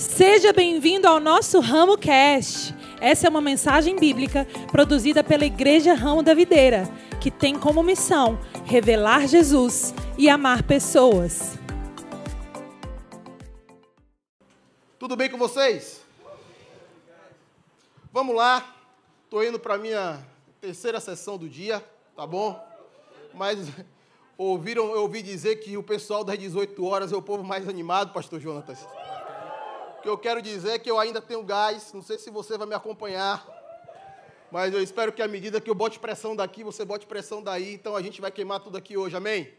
Seja bem-vindo ao nosso Ramo Cast. Essa é uma mensagem bíblica produzida pela Igreja Ramo da Videira, que tem como missão revelar Jesus e amar pessoas. Tudo bem com vocês? Vamos lá. Estou indo para minha terceira sessão do dia, tá bom? Mas ouviram, eu ouvi dizer que o pessoal das 18 horas é o povo mais animado, pastor Jonatas. Que eu quero dizer é que eu ainda tenho gás, não sei se você vai me acompanhar, mas eu espero que à medida que eu bote pressão daqui, você bote pressão daí, então a gente vai queimar tudo aqui hoje, amém? Amém,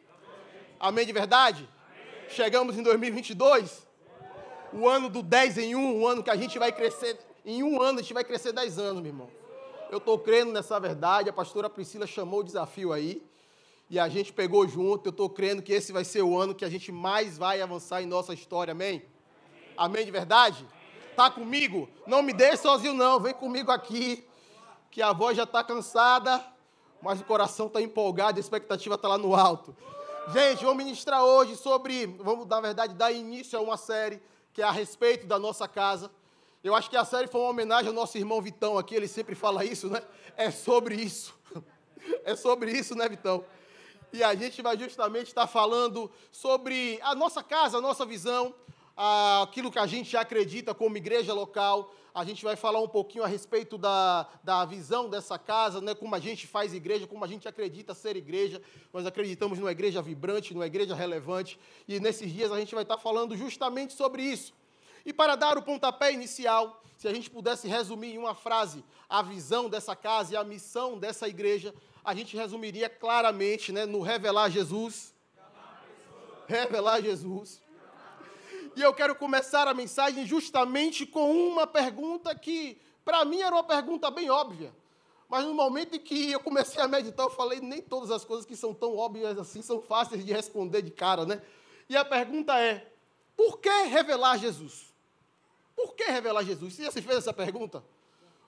amém de verdade? Amém. Chegamos em 2022, o ano do 10 em 1, o ano que a gente vai crescer, em um ano a gente vai crescer 10 anos, meu irmão. Eu estou crendo nessa verdade, a pastora Priscila chamou o desafio aí, e a gente pegou junto, eu estou crendo que esse vai ser o ano que a gente mais vai avançar em nossa história, amém? Amém de verdade? Tá comigo? Não me deixe sozinho, não. Vem comigo aqui, que a voz já está cansada, mas o coração está empolgado, a expectativa está lá no alto. Gente, vamos ministrar hoje sobre, vamos, na verdade, dar início a uma série que é a respeito da nossa casa. Eu acho que a série foi uma homenagem ao nosso irmão Vitão aqui, ele sempre fala isso, né? É sobre isso. É sobre isso, né, Vitão? E a gente vai justamente estar falando sobre a nossa casa, a nossa visão, aquilo que a gente acredita como igreja local. A gente vai falar um pouquinho a respeito da, da visão dessa casa, né? como a gente faz igreja, como a gente acredita ser igreja. Nós acreditamos numa igreja vibrante, numa igreja relevante. E nesses dias a gente vai estar falando justamente sobre isso. E para dar o pontapé inicial, se a gente pudesse resumir em uma frase a visão dessa casa e a missão dessa igreja, a gente resumiria claramente né, no revelar Jesus. Revelar Jesus e eu quero começar a mensagem justamente com uma pergunta que, para mim, era uma pergunta bem óbvia. Mas no momento em que eu comecei a meditar, eu falei, nem todas as coisas que são tão óbvias assim são fáceis de responder de cara, né? E a pergunta é: por que revelar Jesus? Por que revelar Jesus? Você já se fez essa pergunta?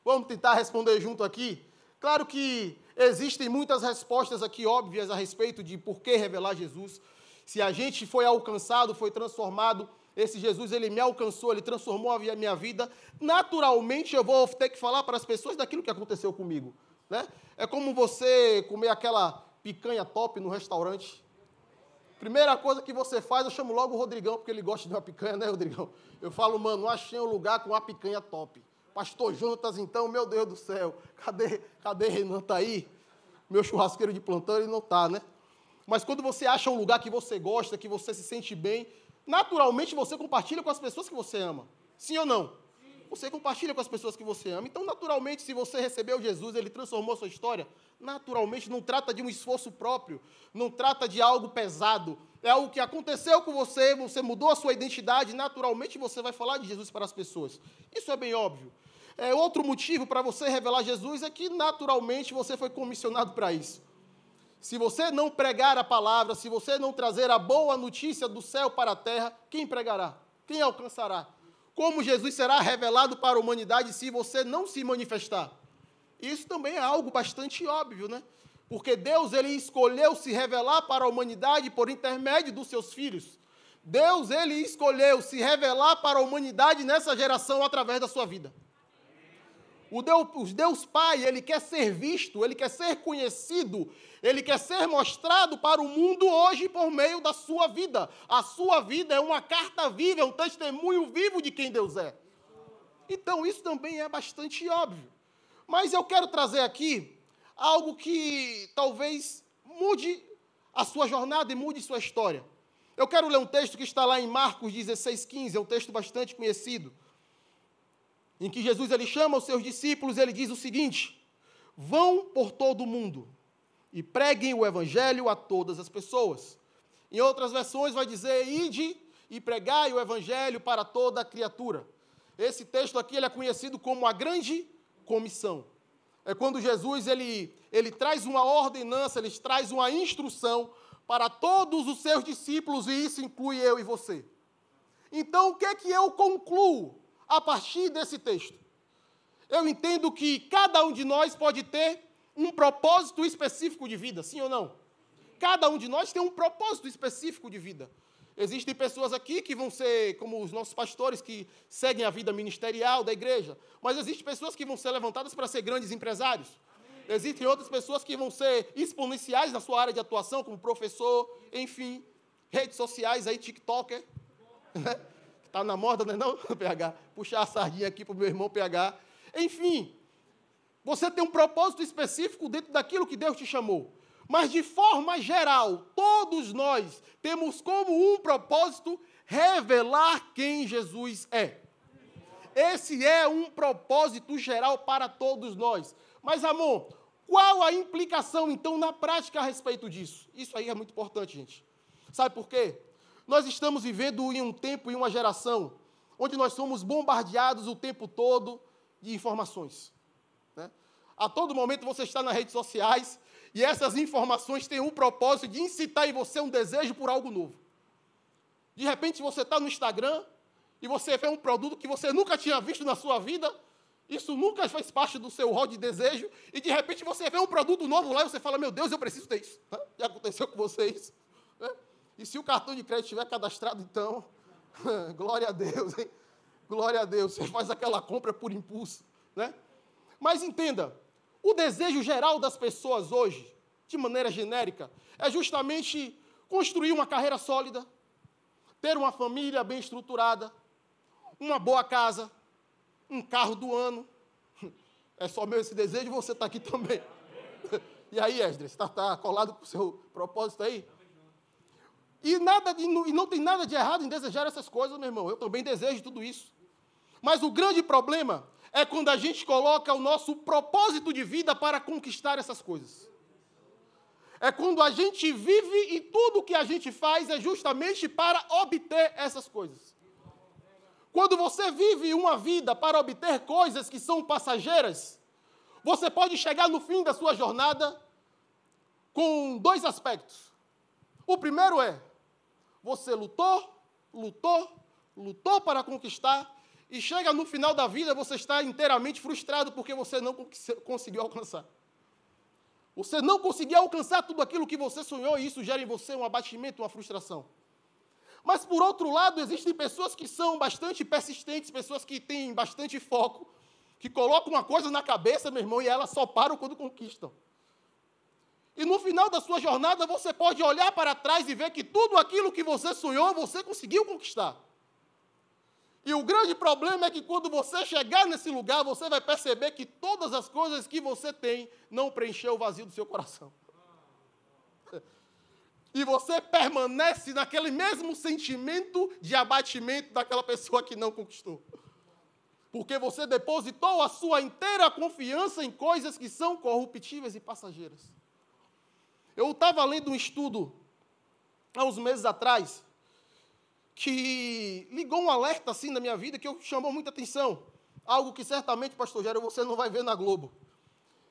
Vamos tentar responder junto aqui? Claro que existem muitas respostas aqui óbvias a respeito de por que revelar Jesus. Se a gente foi alcançado, foi transformado esse Jesus, ele me alcançou, ele transformou a minha vida. Naturalmente, eu vou ter que falar para as pessoas daquilo que aconteceu comigo. Né? É como você comer aquela picanha top no restaurante. Primeira coisa que você faz, eu chamo logo o Rodrigão, porque ele gosta de uma picanha, né, Rodrigão? Eu falo, mano, achei um lugar com uma picanha top. Pastor Jonatas, então, meu Deus do céu, cadê, cadê Renan? Tá aí? Meu churrasqueiro de plantão, ele não tá, né? Mas quando você acha um lugar que você gosta, que você se sente bem, naturalmente você compartilha com as pessoas que você ama. Sim ou não? Você compartilha com as pessoas que você ama. Então, naturalmente, se você recebeu Jesus, ele transformou a sua história, naturalmente não trata de um esforço próprio, não trata de algo pesado. É algo que aconteceu com você, você mudou a sua identidade, naturalmente você vai falar de Jesus para as pessoas. Isso é bem óbvio. É, outro motivo para você revelar Jesus é que, naturalmente, você foi comissionado para isso. Se você não pregar a palavra, se você não trazer a boa notícia do céu para a terra, quem pregará? Quem alcançará? Como Jesus será revelado para a humanidade se você não se manifestar? Isso também é algo bastante óbvio, né? Porque Deus ele escolheu se revelar para a humanidade por intermédio dos seus filhos. Deus ele escolheu se revelar para a humanidade nessa geração através da sua vida. O Deus, o Deus Pai, ele quer ser visto, ele quer ser conhecido, ele quer ser mostrado para o mundo hoje por meio da sua vida. A sua vida é uma carta viva, é um testemunho vivo de quem Deus é. Então, isso também é bastante óbvio. Mas eu quero trazer aqui algo que talvez mude a sua jornada e mude sua história. Eu quero ler um texto que está lá em Marcos 16, 15, é um texto bastante conhecido em que Jesus ele chama os seus discípulos, ele diz o seguinte: Vão por todo o mundo e preguem o evangelho a todas as pessoas. Em outras versões vai dizer: Ide e pregai o evangelho para toda a criatura. Esse texto aqui ele é conhecido como a grande comissão. É quando Jesus ele, ele traz uma ordenança, ele traz uma instrução para todos os seus discípulos, e isso inclui eu e você. Então, o que é que eu concluo a partir desse texto? Eu entendo que cada um de nós pode ter um propósito específico de vida, sim ou não? Cada um de nós tem um propósito específico de vida. Existem pessoas aqui que vão ser como os nossos pastores que seguem a vida ministerial da igreja, mas existem pessoas que vão ser levantadas para ser grandes empresários. Existem outras pessoas que vão ser exponenciais na sua área de atuação, como professor, enfim, redes sociais aí, TikToker? Está na moda, não é não, PH? Puxar a sardinha aqui para o meu irmão PH. Enfim, você tem um propósito específico dentro daquilo que Deus te chamou. Mas, de forma geral, todos nós temos como um propósito revelar quem Jesus é. Esse é um propósito geral para todos nós. Mas, amor, qual a implicação, então, na prática a respeito disso? Isso aí é muito importante, gente. Sabe por quê? Nós estamos vivendo em um tempo e uma geração onde nós somos bombardeados o tempo todo de informações. Né? A todo momento você está nas redes sociais e essas informações têm o propósito de incitar em você um desejo por algo novo. De repente você está no Instagram e você vê um produto que você nunca tinha visto na sua vida, isso nunca faz parte do seu rol de desejo, e de repente você vê um produto novo lá e você fala, meu Deus, eu preciso ter isso. Já aconteceu com vocês. E se o cartão de crédito estiver cadastrado, então, glória a Deus, hein? Glória a Deus, você faz aquela compra por impulso, né? Mas entenda, o desejo geral das pessoas hoje, de maneira genérica, é justamente construir uma carreira sólida, ter uma família bem estruturada, uma boa casa, um carro do ano. É só meu esse desejo, você está aqui também. E aí, Esdras, está tá colado com o seu propósito aí? E, nada, e não, e não tem nada de errado em desejar essas coisas, meu irmão. Eu também desejo tudo isso. Mas o grande problema é quando a gente coloca o nosso propósito de vida para conquistar essas coisas. É quando a gente vive e tudo o que a gente faz é justamente para obter essas coisas. Quando você vive uma vida para obter coisas que são passageiras, você pode chegar no fim da sua jornada com dois aspectos. O primeiro é: você lutou, lutou, lutou para conquistar, e chega no final da vida, você está inteiramente frustrado porque você não conseguiu alcançar. Você não conseguiu alcançar tudo aquilo que você sonhou e isso gera em você um abatimento, uma frustração. Mas, por outro lado, existem pessoas que são bastante persistentes, pessoas que têm bastante foco, que colocam uma coisa na cabeça, meu irmão, e elas só param quando conquistam. E no final da sua jornada, você pode olhar para trás e ver que tudo aquilo que você sonhou, você conseguiu conquistar. E o grande problema é que quando você chegar nesse lugar, você vai perceber que todas as coisas que você tem não preencheu o vazio do seu coração. E você permanece naquele mesmo sentimento de abatimento daquela pessoa que não conquistou. Porque você depositou a sua inteira confiança em coisas que são corruptíveis e passageiras. Eu estava lendo um estudo há uns meses atrás que ligou um alerta assim na minha vida que eu chamou muita atenção. Algo que certamente, pastor Gero, você não vai ver na Globo.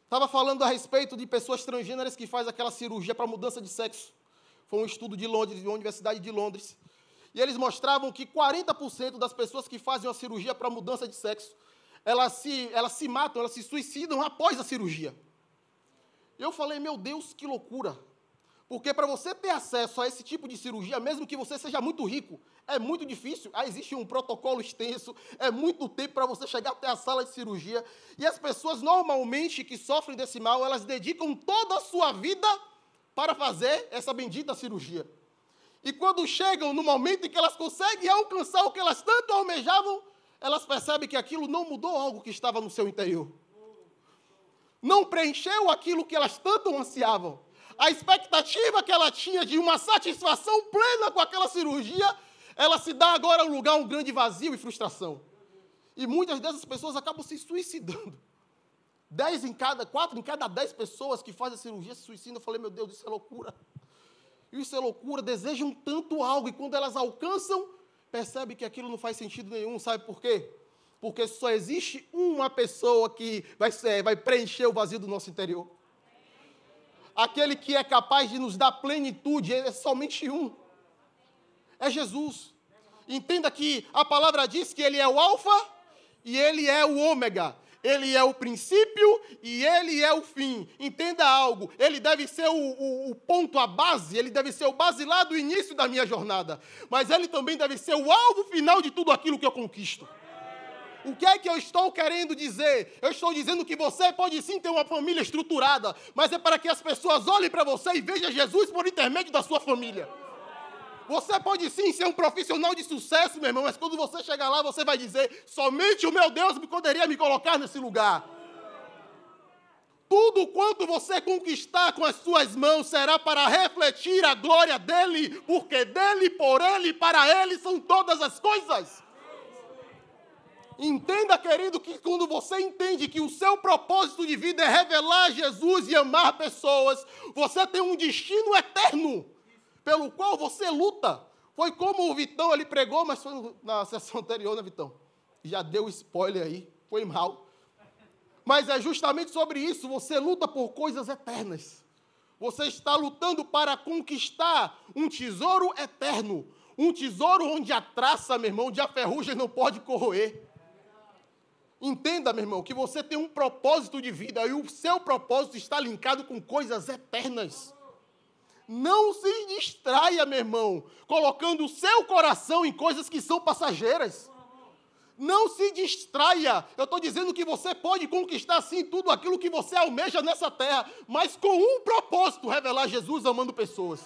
Estava falando a respeito de pessoas transgêneras que fazem aquela cirurgia para mudança de sexo. Foi um estudo de Londres, de uma universidade de Londres. E eles mostravam que 40% das pessoas que fazem uma cirurgia para mudança de sexo, elas se, elas se matam, elas se suicidam após a cirurgia. Eu falei, meu Deus, que loucura. Porque para você ter acesso a esse tipo de cirurgia, mesmo que você seja muito rico, é muito difícil. Ah, existe um protocolo extenso, é muito tempo para você chegar até a sala de cirurgia. E as pessoas normalmente que sofrem desse mal, elas dedicam toda a sua vida para fazer essa bendita cirurgia. E quando chegam no momento em que elas conseguem alcançar o que elas tanto almejavam, elas percebem que aquilo não mudou algo que estava no seu interior. Não preencheu aquilo que elas tanto ansiavam a expectativa que ela tinha de uma satisfação plena com aquela cirurgia, ela se dá agora um lugar, um grande vazio e frustração. E muitas dessas pessoas acabam se suicidando. Dez em cada, quatro em cada dez pessoas que fazem a cirurgia se suicidam. Eu falei, meu Deus, isso é loucura. Isso é loucura, desejam tanto algo e quando elas alcançam, percebem que aquilo não faz sentido nenhum. Sabe por quê? Porque só existe uma pessoa que vai, vai preencher o vazio do nosso interior aquele que é capaz de nos dar plenitude, é somente um. É Jesus. Entenda que a palavra diz que ele é o Alfa e ele é o Ômega. ele é o princípio e ele é o fim. Entenda algo, ele deve ser o, o, o, ponto, a base, ele deve ser o basilar do início da minha jornada, mas ele também deve ser o alvo final de tudo aquilo que eu conquisto. O que é que eu estou querendo dizer? Eu estou dizendo que você pode sim ter uma família estruturada, mas é para que as pessoas olhem para você e vejam Jesus por intermédio da sua família. Você pode sim ser um profissional de sucesso, meu irmão, mas quando você chegar lá, você vai dizer: somente o meu Deus poderia me colocar nesse lugar. Tudo quanto você conquistar com as suas mãos será para refletir a glória dele, porque dele, por ele para ele são todas as coisas. Entenda, querido, que quando você entende que o seu propósito de vida é revelar Jesus e amar pessoas, você tem um destino eterno pelo qual você luta. Foi como o Vitão ali pregou, mas foi na sessão anterior, né, Vitão? Já deu spoiler aí, foi mal. Mas é justamente sobre isso, você luta por coisas eternas. Você está lutando para conquistar um tesouro eterno. Um tesouro onde a traça, meu irmão, onde a ferrugem não pode corroer. Entenda, meu irmão, que você tem um propósito de vida e o seu propósito está linkado com coisas eternas. Não se distraia, meu irmão, colocando o seu coração em coisas que são passageiras. Não se distraia. Eu estou dizendo que você pode conquistar sim tudo aquilo que você almeja nessa terra, mas com um propósito: revelar Jesus amando pessoas.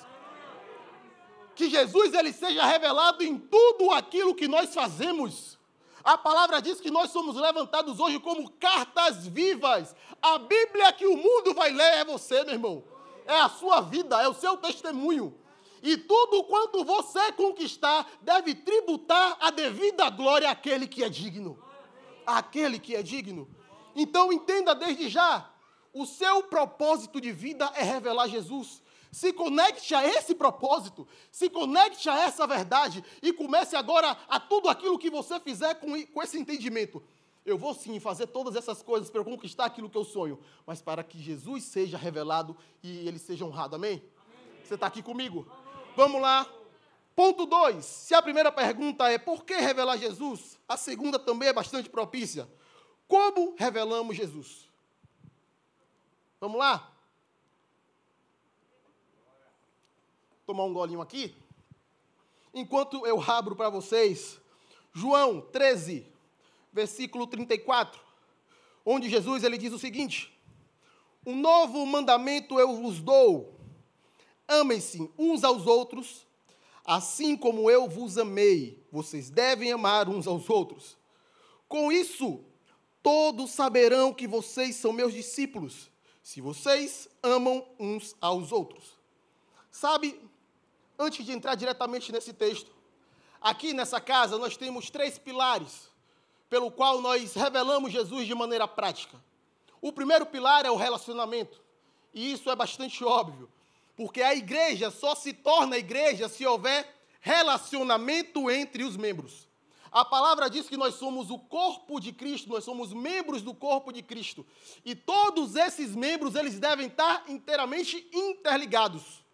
Que Jesus ele seja revelado em tudo aquilo que nós fazemos. A palavra diz que nós somos levantados hoje como cartas vivas. A Bíblia que o mundo vai ler é você, meu irmão é a sua vida, é o seu testemunho. E tudo quanto você conquistar deve tributar a devida glória àquele que é digno. Àquele que é digno. Então entenda desde já, o seu propósito de vida é revelar Jesus. Se conecte a esse propósito, se conecte a essa verdade e comece agora a tudo aquilo que você fizer com, com esse entendimento. Eu vou sim fazer todas essas coisas para conquistar aquilo que eu sonho, mas para que Jesus seja revelado e ele seja honrado. Amém? Amém. Você está aqui comigo? Amém. Vamos lá. Ponto 2. Se a primeira pergunta é por que revelar Jesus, a segunda também é bastante propícia. Como revelamos Jesus? Vamos lá? Tomar um golinho aqui. Enquanto eu abro para vocês, João 13, versículo 34, onde Jesus ele diz o seguinte: Um novo mandamento eu vos dou: amem-se uns aos outros, assim como eu vos amei. Vocês devem amar uns aos outros. Com isso, todos saberão que vocês são meus discípulos, se vocês amam uns aos outros. Sabe, antes de entrar diretamente nesse texto, aqui nessa casa nós temos três pilares pelo qual nós revelamos Jesus de maneira prática. O primeiro pilar é o relacionamento, e isso é bastante óbvio, porque a igreja só se torna igreja se houver relacionamento entre os membros. A palavra diz que nós somos o corpo de Cristo, nós somos membros do corpo de Cristo. E todos esses membros, eles devem estar inteiramente interligados.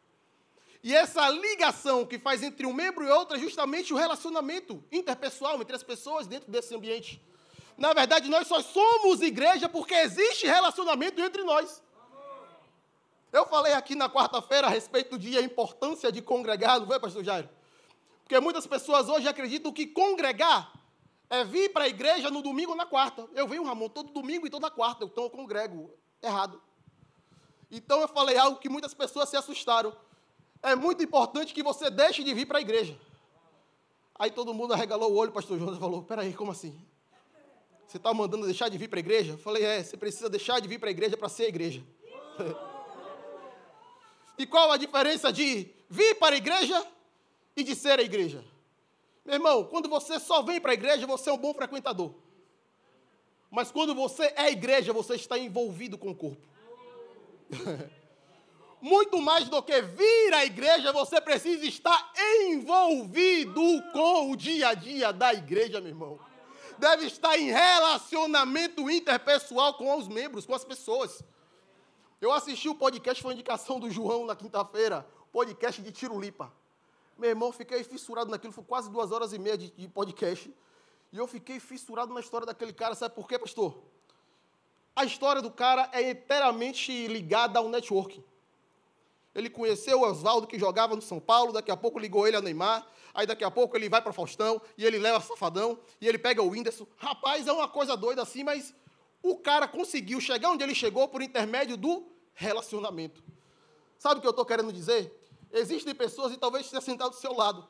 E essa ligação que faz entre um membro e outro é justamente o relacionamento interpessoal entre as pessoas dentro desse ambiente. Na verdade, nós só somos igreja porque existe relacionamento entre nós. Eu falei aqui na quarta-feira a respeito dia a importância de congregar, não foi, pastor Jairo? Porque muitas pessoas hoje acreditam que congregar é vir para a igreja no domingo ou na quarta. Eu venho, Ramon, todo domingo e toda quarta, então eu congrego. Errado. Então eu falei algo que muitas pessoas se assustaram é muito importante que você deixe de vir para a igreja. Aí todo mundo arregalou o olho, o pastor Jonas falou: Peraí, como assim? Você está mandando deixar de vir para a igreja? Eu falei: É, você precisa deixar de vir para a igreja para ser a igreja. e qual a diferença de vir para a igreja e de ser a igreja? Meu irmão, quando você só vem para a igreja, você é um bom frequentador. Mas quando você é igreja, você está envolvido com o corpo. muito mais do que vir à igreja, você precisa estar envolvido com o dia a dia da igreja, meu irmão. Deve estar em relacionamento interpessoal com os membros, com as pessoas. Eu assisti o podcast, foi indicação do João na quinta-feira, podcast de Tirulipa. Meu irmão, fiquei fissurado naquilo, foi quase duas horas e meia de, de podcast. E eu fiquei fissurado na história daquele cara, sabe por quê, pastor? a história do cara é inteiramente ligada ao networking. Ele conheceu o Oswaldo, que jogava no São Paulo, daqui a pouco ligou ele a Neymar, aí daqui a pouco ele vai para Faustão, e ele leva Safadão, e ele pega o Whindersson. Rapaz, é uma coisa doida assim, mas o cara conseguiu chegar onde ele chegou por intermédio do relacionamento. Sabe o que eu estou querendo dizer? Existem pessoas, e talvez esteja sentado do seu lado,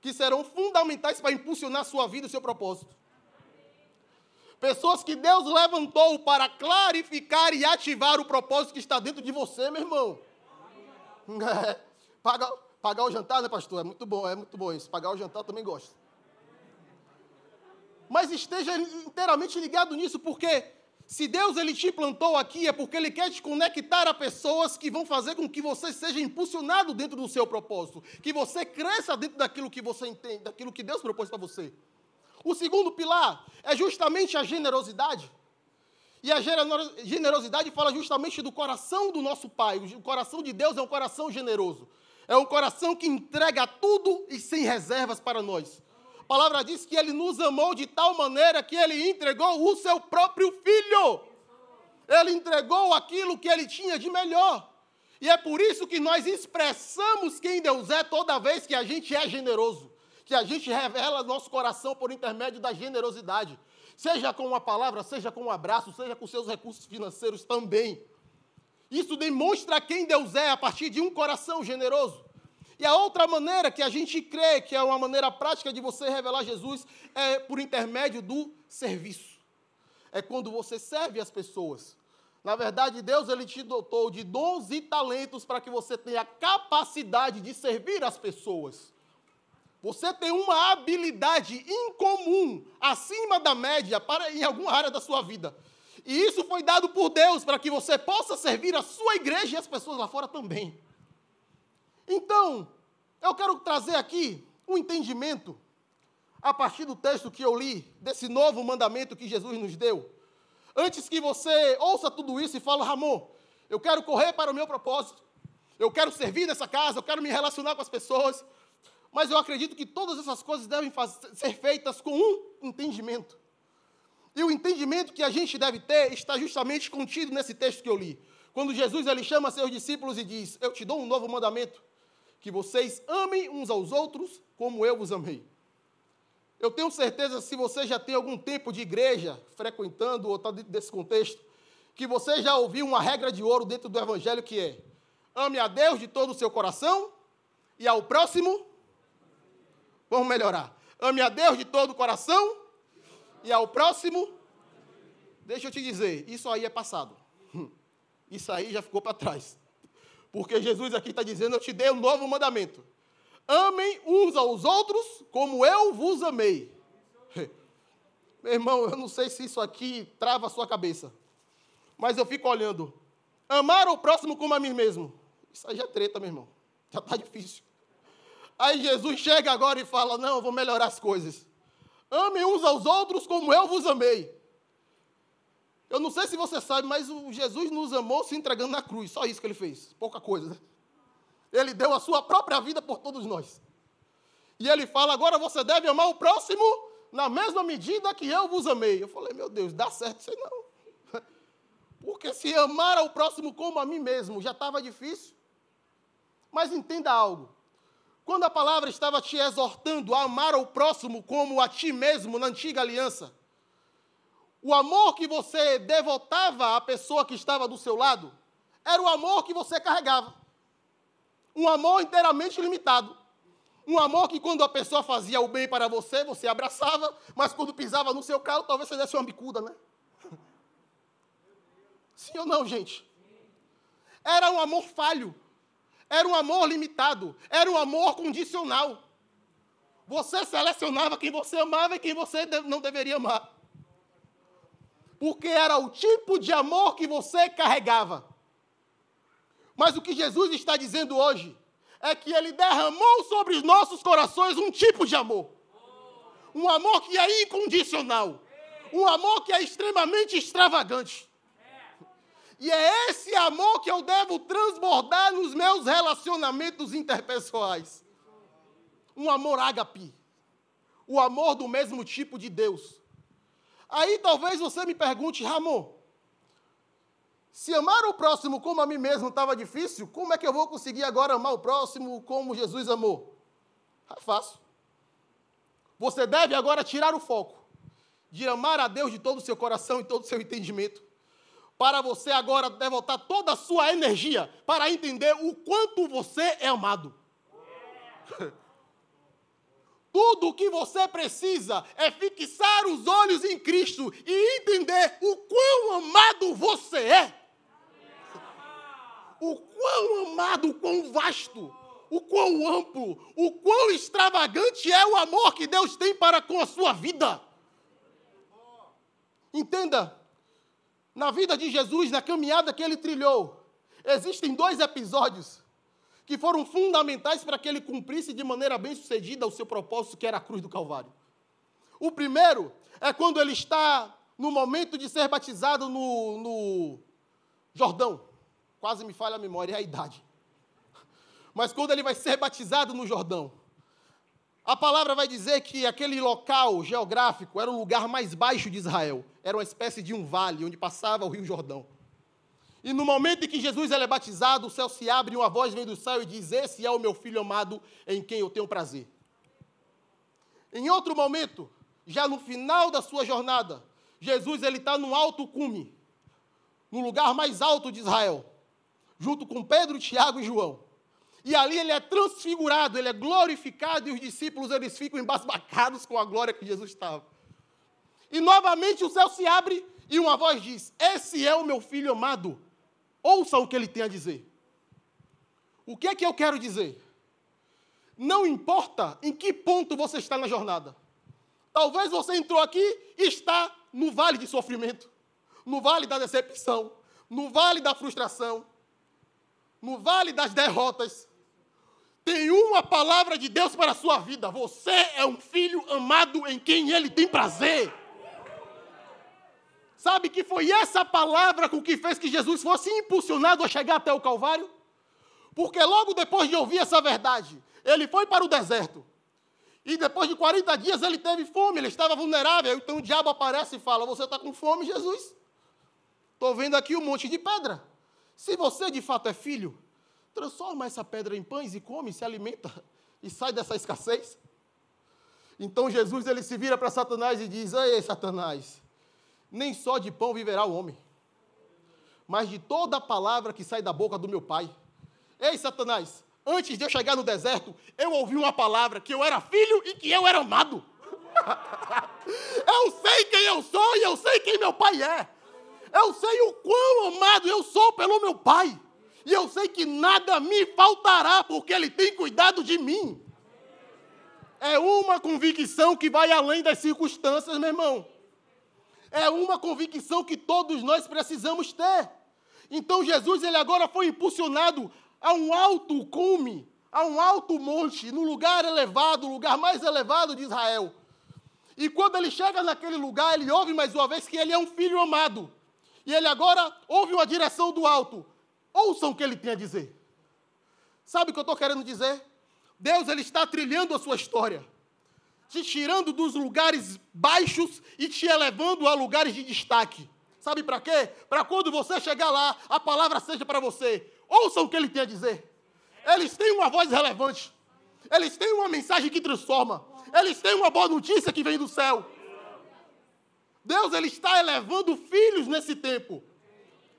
que serão fundamentais para impulsionar a sua vida e o seu propósito. Pessoas que Deus levantou para clarificar e ativar o propósito que está dentro de você, meu irmão. Pagar, pagar o jantar, né, pastor? É muito bom, é muito bom isso. Pagar o jantar eu também gosto. Mas esteja inteiramente ligado nisso, porque se Deus ele te plantou aqui, é porque Ele quer te conectar a pessoas que vão fazer com que você seja impulsionado dentro do seu propósito, que você cresça dentro daquilo que você entende, daquilo que Deus propôs para você. O segundo pilar é justamente a generosidade. E a generosidade fala justamente do coração do nosso Pai. O coração de Deus é um coração generoso. É um coração que entrega tudo e sem reservas para nós. A palavra diz que ele nos amou de tal maneira que ele entregou o seu próprio filho. Ele entregou aquilo que ele tinha de melhor. E é por isso que nós expressamos quem Deus é toda vez que a gente é generoso que a gente revela nosso coração por intermédio da generosidade. Seja com uma palavra, seja com um abraço, seja com seus recursos financeiros também. Isso demonstra quem Deus é a partir de um coração generoso. E a outra maneira que a gente crê que é uma maneira prática de você revelar Jesus é por intermédio do serviço. É quando você serve as pessoas. Na verdade, Deus ele te dotou de dons e talentos para que você tenha capacidade de servir as pessoas. Você tem uma habilidade incomum, acima da média, para em alguma área da sua vida. E isso foi dado por Deus para que você possa servir a sua igreja e as pessoas lá fora também. Então, eu quero trazer aqui um entendimento, a partir do texto que eu li, desse novo mandamento que Jesus nos deu. Antes que você ouça tudo isso e fale, Ramon, eu quero correr para o meu propósito, eu quero servir nessa casa, eu quero me relacionar com as pessoas, mas eu acredito que todas essas coisas devem ser feitas com um entendimento. E o entendimento que a gente deve ter está justamente contido nesse texto que eu li. Quando Jesus ele chama seus discípulos e diz: Eu te dou um novo mandamento, que vocês amem uns aos outros como eu vos amei. Eu tenho certeza, se você já tem algum tempo de igreja frequentando ou está dentro desse contexto, que você já ouviu uma regra de ouro dentro do Evangelho que é: ame a Deus de todo o seu coração e ao próximo Vamos melhorar. Ame a Deus de todo o coração e ao próximo. Deixa eu te dizer, isso aí é passado. Isso aí já ficou para trás. Porque Jesus aqui está dizendo: Eu te dei um novo mandamento. Amem uns aos outros como eu vos amei. Meu irmão, eu não sei se isso aqui trava a sua cabeça. Mas eu fico olhando. Amar o próximo como a mim mesmo. Isso aí já é treta, meu irmão. Já está difícil. Aí Jesus chega agora e fala: Não, eu vou melhorar as coisas. Amem uns aos outros como eu vos amei. Eu não sei se você sabe, mas o Jesus nos amou se entregando na cruz. Só isso que ele fez. Pouca coisa, né? Ele deu a sua própria vida por todos nós. E ele fala: agora você deve amar o próximo na mesma medida que eu vos amei. Eu falei: meu Deus, dá certo isso não. Porque se amar ao próximo como a mim mesmo já estava difícil. Mas entenda algo. Quando a palavra estava te exortando a amar ao próximo como a ti mesmo na antiga aliança, o amor que você devotava à pessoa que estava do seu lado era o amor que você carregava. Um amor inteiramente limitado. Um amor que quando a pessoa fazia o bem para você, você abraçava, mas quando pisava no seu carro, talvez você desse uma bicuda, né? Sim ou não, gente? Era um amor falho. Era um amor limitado, era um amor condicional. Você selecionava quem você amava e quem você não deveria amar. Porque era o tipo de amor que você carregava. Mas o que Jesus está dizendo hoje é que ele derramou sobre os nossos corações um tipo de amor. Um amor que é incondicional. Um amor que é extremamente extravagante. E é esse amor que eu devo transbordar nos meus relacionamentos interpessoais. Um amor ágape. O amor do mesmo tipo de Deus. Aí talvez você me pergunte, Ramon, Se amar o próximo como a mim mesmo estava difícil, como é que eu vou conseguir agora amar o próximo como Jesus amou? É fácil. Você deve agora tirar o foco de amar a Deus de todo o seu coração e todo o seu entendimento, para você agora devotar toda a sua energia para entender o quanto você é amado. Tudo o que você precisa é fixar os olhos em Cristo e entender o quão amado você é. O quão amado, o quão vasto, o quão amplo, o quão extravagante é o amor que Deus tem para com a sua vida. Entenda, na vida de Jesus, na caminhada que ele trilhou, existem dois episódios que foram fundamentais para que ele cumprisse de maneira bem sucedida o seu propósito, que era a cruz do Calvário. O primeiro é quando ele está no momento de ser batizado no, no Jordão. Quase me falha a memória, é a idade. Mas quando ele vai ser batizado no Jordão, a palavra vai dizer que aquele local geográfico era o lugar mais baixo de Israel. Era uma espécie de um vale onde passava o rio Jordão. E no momento em que Jesus é batizado, o céu se abre e uma voz vem do céu e diz: Esse é o meu filho amado em quem eu tenho prazer. Em outro momento, já no final da sua jornada, Jesus ele está no alto cume, no lugar mais alto de Israel, junto com Pedro, Tiago e João. E ali ele é transfigurado, ele é glorificado e os discípulos eles ficam embasbacados com a glória que Jesus estava. E novamente o céu se abre e uma voz diz: Esse é o meu filho amado, Ouça o que ele tem a dizer. O que é que eu quero dizer? Não importa em que ponto você está na jornada. Talvez você entrou aqui e está no vale de sofrimento, no vale da decepção, no vale da frustração, no vale das derrotas. Tem uma palavra de Deus para a sua vida. Você é um filho amado em quem ele tem prazer. Sabe que foi essa palavra com que fez que Jesus fosse impulsionado a chegar até o Calvário? Porque logo depois de ouvir essa verdade, ele foi para o deserto. E depois de 40 dias ele teve fome, ele estava vulnerável. Então o diabo aparece e fala: Você está com fome, Jesus? Estou vendo aqui um monte de pedra. Se você de fato é filho, transforma essa pedra em pães e come, se alimenta e sai dessa escassez. Então Jesus ele se vira para Satanás e diz: Ei, Satanás, nem só de pão viverá o homem, mas de toda a palavra que sai da boca do meu Pai. Ei, Satanás, antes de eu chegar no deserto, eu ouvi uma palavra que eu era filho e que eu era amado. eu sei quem eu sou e eu sei quem meu Pai é. Eu sei o quão amado eu sou pelo meu Pai. E eu sei que nada me faltará, porque Ele tem cuidado de mim. É uma convicção que vai além das circunstâncias, meu irmão é uma convicção que todos nós precisamos ter. Então Jesus ele agora foi impulsionado a um alto cume, a um alto monte, no lugar elevado, o lugar mais elevado de Israel. E quando ele chega naquele lugar, ele ouve mais uma vez que ele é um filho amado. E ele agora ouve uma direção do alto. Ouçam o que ele tem a dizer. Sabe o que eu estou querendo dizer? Deus ele está trilhando a sua história te tirando dos lugares baixos e te elevando a lugares de destaque. Sabe para quê? Para quando você chegar lá, a palavra seja para você. Ouçam o que ele tem a dizer. Eles têm uma voz relevante. Eles têm uma mensagem que transforma. Eles têm uma boa notícia que vem do céu. Deus ele está elevando filhos nesse tempo.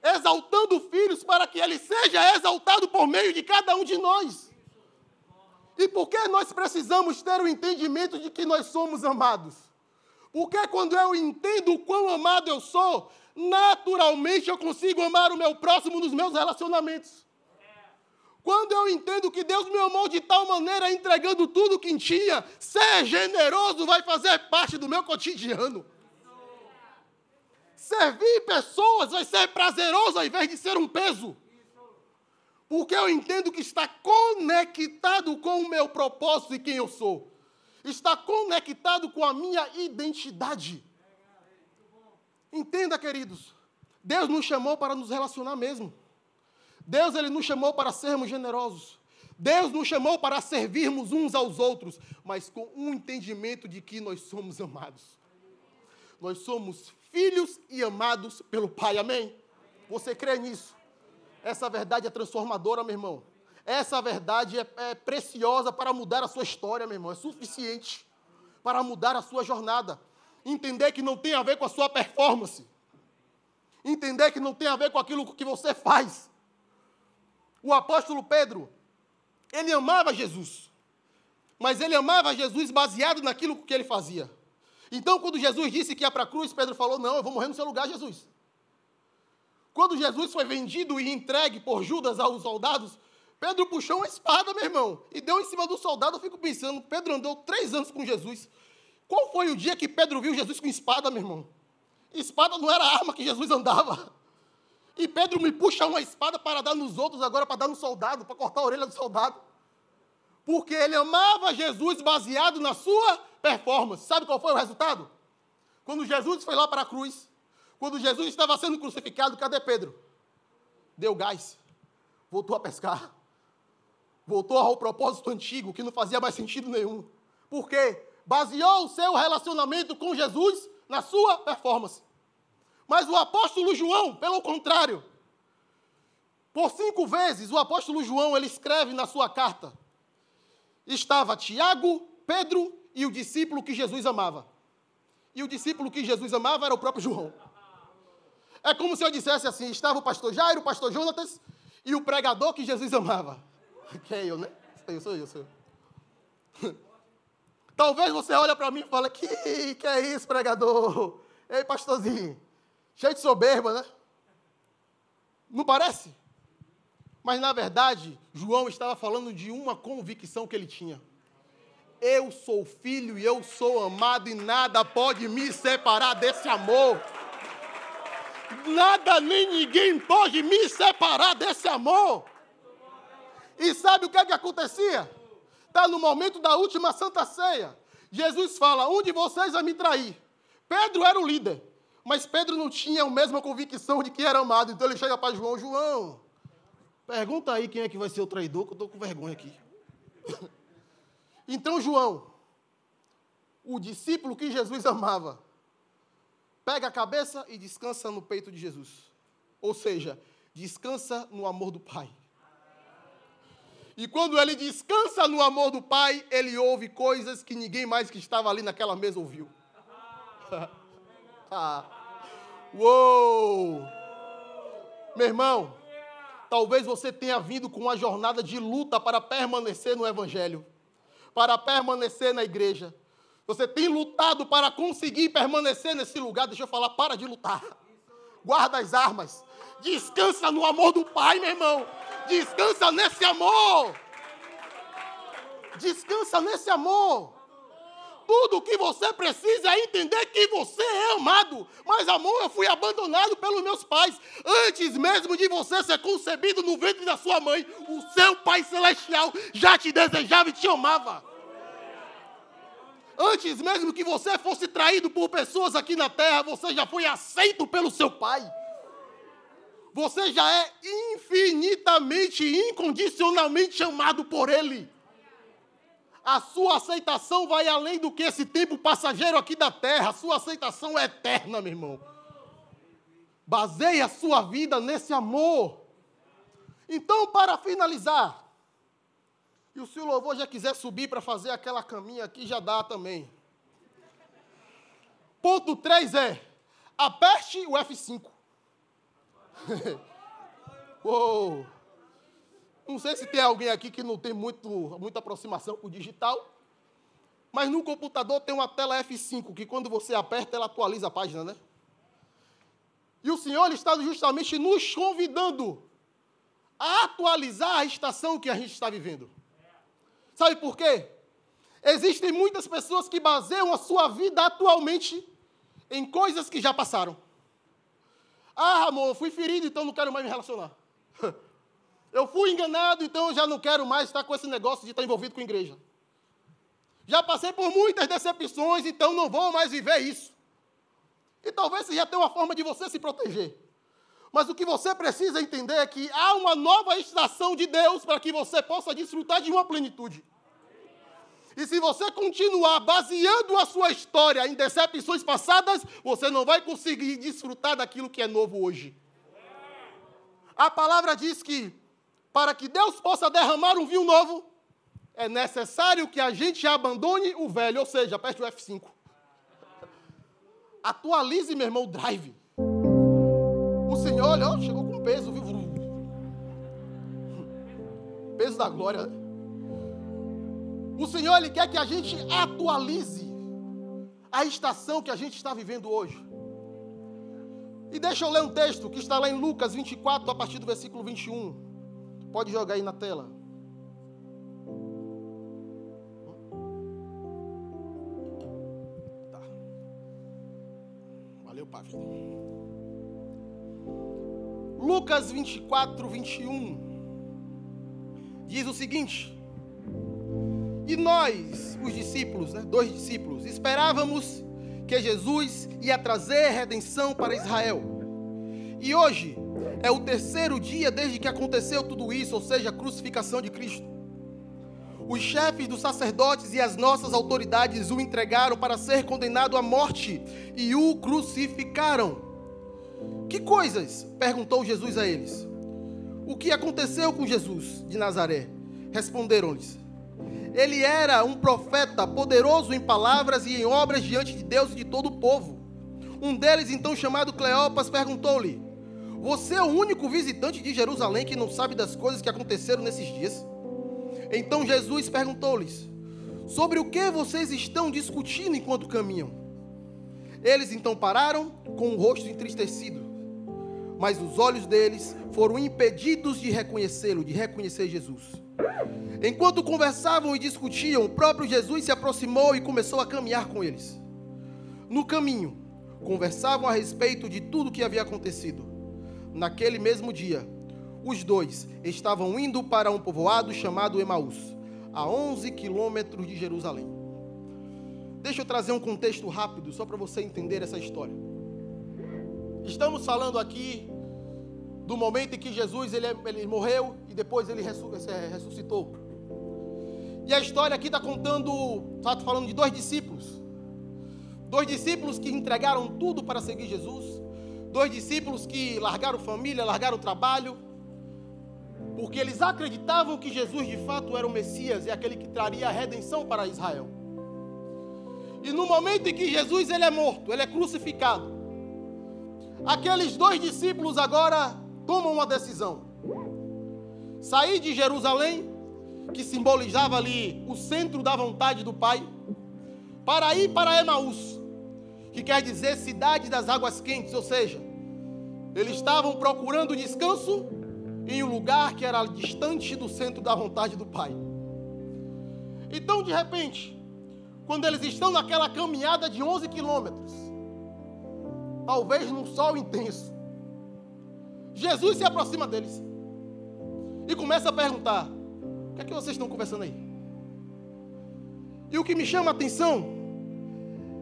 Exaltando filhos para que ele seja exaltado por meio de cada um de nós. E por que nós precisamos ter o entendimento de que nós somos amados? Porque quando eu entendo o quão amado eu sou, naturalmente eu consigo amar o meu próximo nos meus relacionamentos. Quando eu entendo que Deus me amou de tal maneira, entregando tudo que tinha, ser generoso vai fazer parte do meu cotidiano. Servir pessoas vai ser prazeroso ao invés de ser um peso. Porque eu entendo que está conectado com o meu propósito e quem eu sou. Está conectado com a minha identidade. Entenda, queridos. Deus nos chamou para nos relacionar mesmo. Deus ele nos chamou para sermos generosos. Deus nos chamou para servirmos uns aos outros, mas com um entendimento de que nós somos amados. Nós somos filhos e amados pelo Pai. Amém? Você crê nisso? Essa verdade é transformadora, meu irmão. Essa verdade é, é preciosa para mudar a sua história, meu irmão. É suficiente para mudar a sua jornada. Entender que não tem a ver com a sua performance. Entender que não tem a ver com aquilo que você faz. O apóstolo Pedro, ele amava Jesus. Mas ele amava Jesus baseado naquilo que ele fazia. Então, quando Jesus disse que ia para a cruz, Pedro falou: Não, eu vou morrer no seu lugar, Jesus. Quando Jesus foi vendido e entregue por Judas aos soldados, Pedro puxou uma espada, meu irmão, e deu em cima do soldado. Eu fico pensando: Pedro andou três anos com Jesus. Qual foi o dia que Pedro viu Jesus com espada, meu irmão? Espada não era a arma que Jesus andava. E Pedro me puxa uma espada para dar nos outros, agora para dar no soldado, para cortar a orelha do soldado. Porque ele amava Jesus baseado na sua performance. Sabe qual foi o resultado? Quando Jesus foi lá para a cruz, quando Jesus estava sendo crucificado, cadê Pedro? Deu gás, voltou a pescar, voltou ao propósito antigo, que não fazia mais sentido nenhum. Por quê? Baseou o seu relacionamento com Jesus na sua performance. Mas o apóstolo João, pelo contrário, por cinco vezes o apóstolo João ele escreve na sua carta: estava Tiago, Pedro e o discípulo que Jesus amava. E o discípulo que Jesus amava era o próprio João. É como se eu dissesse assim: estava o pastor Jairo, o pastor Jonatas e o pregador que Jesus amava. Que é eu, né? Eu sou eu, sou eu. Talvez você olhe para mim e fale: que, que é isso, pregador? Ei, pastorzinho, cheio de soberba, né? Não parece? Mas na verdade, João estava falando de uma convicção que ele tinha. Eu sou filho e eu sou amado, e nada pode me separar desse amor. Nada nem ninguém pode me separar desse amor. E sabe o que, é que acontecia? Está no momento da última Santa Ceia. Jesus fala: Um de vocês vai me trair. Pedro era o líder, mas Pedro não tinha a mesma convicção de que era amado. Então ele chega para João: João, pergunta aí quem é que vai ser o traidor, que eu estou com vergonha aqui. Então, João, o discípulo que Jesus amava, pega a cabeça e descansa no peito de Jesus. Ou seja, descansa no amor do Pai. E quando ele descansa no amor do Pai, ele ouve coisas que ninguém mais que estava ali naquela mesa ouviu. ah. Uou! Meu irmão, talvez você tenha vindo com uma jornada de luta para permanecer no Evangelho para permanecer na igreja. Você tem lutado para conseguir permanecer nesse lugar. Deixa eu falar, para de lutar. Guarda as armas. Descansa no amor do Pai, meu irmão. Descansa nesse amor. Descansa nesse amor. Tudo o que você precisa é entender que você é amado. Mas, amor, eu fui abandonado pelos meus pais. Antes mesmo de você ser concebido no ventre da sua mãe, o seu Pai Celestial já te desejava e te amava. Antes mesmo que você fosse traído por pessoas aqui na terra, você já foi aceito pelo seu Pai. Você já é infinitamente, incondicionalmente amado por Ele. A sua aceitação vai além do que esse tempo passageiro aqui da terra. A sua aceitação é eterna, meu irmão. Baseie a sua vida nesse amor. Então, para finalizar, e se o louvor já quiser subir para fazer aquela caminha aqui, já dá também. Ponto 3 é: aperte o F5. Uou! Não sei se tem alguém aqui que não tem muito, muita aproximação com o digital, mas no computador tem uma tela F5 que quando você aperta ela atualiza a página, né? E o Senhor está justamente nos convidando a atualizar a estação que a gente está vivendo. Sabe por quê? Existem muitas pessoas que baseiam a sua vida atualmente em coisas que já passaram. Ah, amor, eu fui ferido, então não quero mais me relacionar. Eu fui enganado, então eu já não quero mais estar com esse negócio de estar envolvido com a igreja. Já passei por muitas decepções, então não vou mais viver isso. E talvez seja até uma forma de você se proteger. Mas o que você precisa entender é que há uma nova estação de Deus para que você possa desfrutar de uma plenitude. E se você continuar baseando a sua história em decepções passadas, você não vai conseguir desfrutar daquilo que é novo hoje. A palavra diz que para que Deus possa derramar um vinho novo, é necessário que a gente abandone o velho, ou seja, aperte o F5. Atualize, meu irmão, o drive. Senhor, olha, chegou com peso, viu? Peso da glória. O Senhor, Ele quer que a gente atualize a estação que a gente está vivendo hoje. E deixa eu ler um texto que está lá em Lucas 24, a partir do versículo 21. Pode jogar aí na tela. Tá. Valeu, Pavio. Lucas 24, 21. Diz o seguinte: E nós, os discípulos, né, dois discípulos, esperávamos que Jesus ia trazer redenção para Israel. E hoje é o terceiro dia desde que aconteceu tudo isso, ou seja, a crucificação de Cristo. Os chefes dos sacerdotes e as nossas autoridades o entregaram para ser condenado à morte e o crucificaram. Que coisas? perguntou Jesus a eles. O que aconteceu com Jesus de Nazaré? Responderam-lhes ele era um profeta poderoso em palavras e em obras diante de Deus e de todo o povo. Um deles, então chamado Cleopas, perguntou-lhe: Você é o único visitante de Jerusalém que não sabe das coisas que aconteceram nesses dias? Então Jesus perguntou-lhes: Sobre o que vocês estão discutindo enquanto caminham? Eles então pararam com o rosto entristecido, mas os olhos deles foram impedidos de reconhecê-lo, de reconhecer Jesus. Enquanto conversavam e discutiam, o próprio Jesus se aproximou e começou a caminhar com eles. No caminho, conversavam a respeito de tudo o que havia acontecido. Naquele mesmo dia, os dois estavam indo para um povoado chamado Emaús, a 11 quilômetros de Jerusalém. Deixa eu trazer um contexto rápido só para você entender essa história. Estamos falando aqui do momento em que Jesus ele, ele morreu e depois ele ressuscitou. E a história aqui está contando, está falando de dois discípulos. Dois discípulos que entregaram tudo para seguir Jesus. Dois discípulos que largaram família, largaram trabalho. Porque eles acreditavam que Jesus de fato era o Messias e aquele que traria a redenção para Israel. E no momento em que Jesus ele é morto, ele é crucificado. Aqueles dois discípulos agora tomam uma decisão. Sair de Jerusalém, que simbolizava ali o centro da vontade do Pai, para ir para Emaús, que quer dizer cidade das águas quentes, ou seja, eles estavam procurando descanso em um lugar que era distante do centro da vontade do Pai. Então, de repente, quando eles estão naquela caminhada de 11 quilômetros, talvez num sol intenso, Jesus se aproxima deles e começa a perguntar: O que é que vocês estão conversando aí? E o que me chama a atenção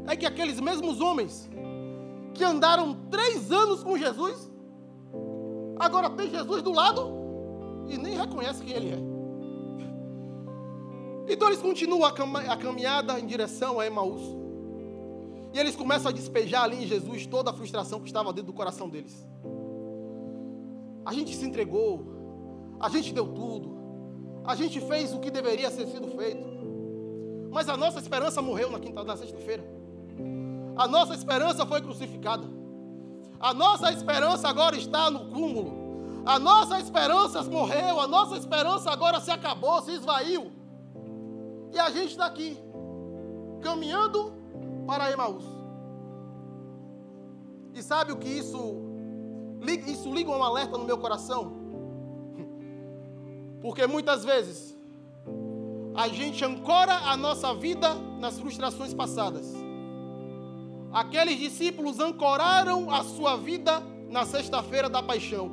é que aqueles mesmos homens que andaram três anos com Jesus, agora tem Jesus do lado e nem reconhece quem ele é. Então eles continuam a caminhada em direção a Emaús. E eles começam a despejar ali em Jesus toda a frustração que estava dentro do coração deles. A gente se entregou, a gente deu tudo, a gente fez o que deveria ser sido feito. Mas a nossa esperança morreu na quinta da sexta-feira. A nossa esperança foi crucificada. A nossa esperança agora está no cúmulo. A nossa esperança morreu, a nossa esperança agora se acabou, se esvaiu. E a gente está aqui, caminhando para Emaús. E sabe o que isso isso liga um alerta no meu coração. Porque muitas vezes a gente ancora a nossa vida nas frustrações passadas. Aqueles discípulos ancoraram a sua vida na sexta-feira da paixão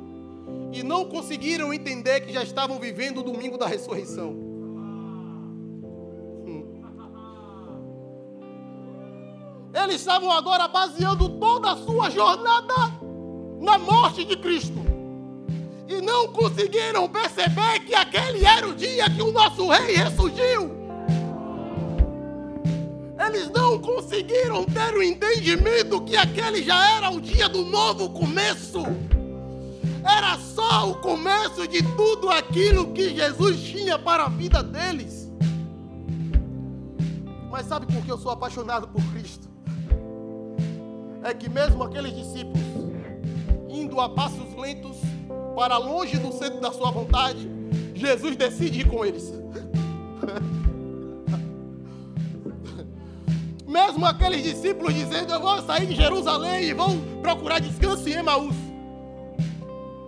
e não conseguiram entender que já estavam vivendo o domingo da ressurreição. Eles estavam agora baseando toda a sua jornada na morte de Cristo. E não conseguiram perceber que aquele era o dia que o nosso rei ressurgiu. Eles não conseguiram ter o entendimento que aquele já era o dia do novo começo. era só o começo de tudo aquilo que Jesus tinha para a vida deles. Mas sabe por que eu sou apaixonado por Cristo? É que mesmo aqueles discípulos indo a passos lentos para longe do centro da sua vontade, Jesus decide ir com eles. Mesmo aqueles discípulos dizendo: Eu vou sair de Jerusalém e vou procurar descanso em Emaús.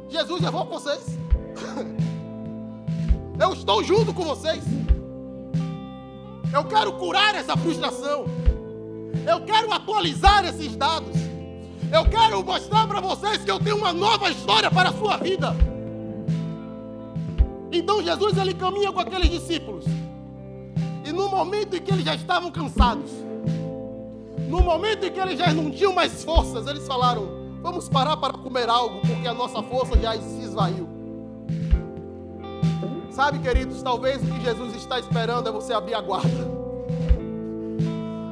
Jesus, eu vou com vocês. Eu estou junto com vocês. Eu quero curar essa frustração. Eu quero atualizar esses dados. Eu quero mostrar para vocês que eu tenho uma nova história para a sua vida. Então Jesus ele caminha com aqueles discípulos. E no momento em que eles já estavam cansados, no momento em que eles já não tinham mais forças, eles falaram: Vamos parar para comer algo, porque a nossa força já se esvaiu. Sabe, queridos, talvez o que Jesus está esperando é você abrir a guarda.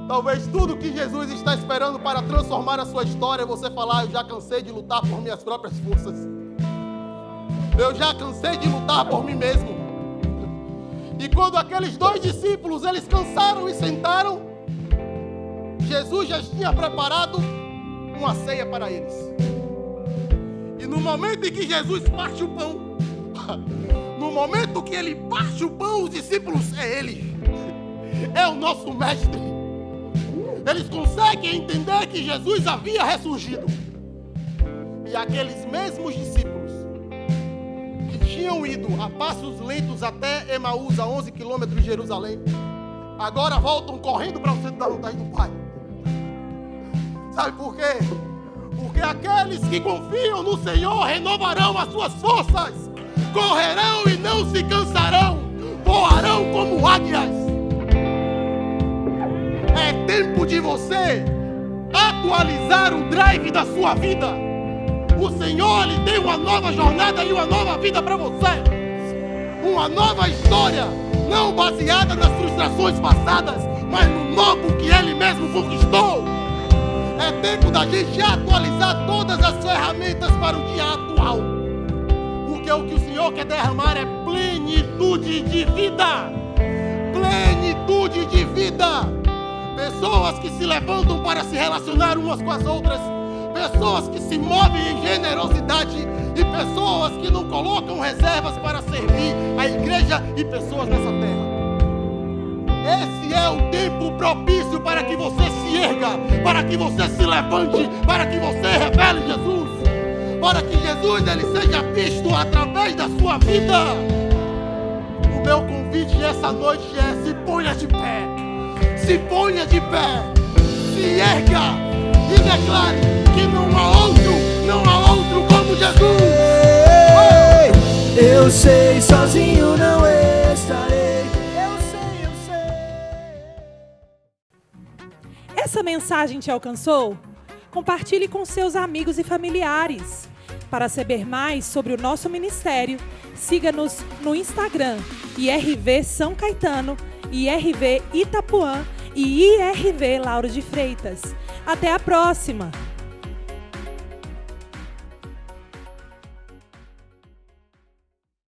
Talvez tudo que Jesus está esperando para transformar a sua história você falar: Eu já cansei de lutar por minhas próprias forças. Eu já cansei de lutar por mim mesmo. E quando aqueles dois discípulos eles cansaram e sentaram, Jesus já tinha preparado uma ceia para eles. E no momento em que Jesus parte o pão, no momento que ele parte o pão, os discípulos, é ele, é o nosso mestre. Eles conseguem entender que Jesus havia ressurgido. E aqueles mesmos discípulos que tinham ido a passos lentos até Emaús, a 11 quilômetros de Jerusalém, agora voltam correndo para o centro da vontade do Pai. Sabe por quê? Porque aqueles que confiam no Senhor renovarão as suas forças, correrão e não se cansarão, voarão como águias. É tempo de você atualizar o drive da sua vida. O Senhor lhe tem uma nova jornada e uma nova vida para você. Uma nova história, não baseada nas frustrações passadas, mas no novo que Ele mesmo conquistou. É tempo da gente atualizar todas as ferramentas para o dia atual. Porque o que o Senhor quer derramar é plenitude de vida. Plenitude de vida. Pessoas que se levantam para se relacionar umas com as outras. Pessoas que se movem em generosidade. E pessoas que não colocam reservas para servir a igreja e pessoas nessa terra. Esse é o tempo propício para que você se erga, para que você se levante, para que você revele Jesus, para que Jesus ele seja visto através da sua vida. O meu convite essa noite é: se ponha de pé, se ponha de pé, se erga e declare que não há outro, não há outro como Jesus. Eu sei, sozinho não estarei. Eu sei, eu sei. Essa mensagem te alcançou? Compartilhe com seus amigos e familiares. Para saber mais sobre o nosso ministério, siga-nos no Instagram, IRV São Caetano, IRV Itapuã e IRV Lauro de Freitas. Até a próxima!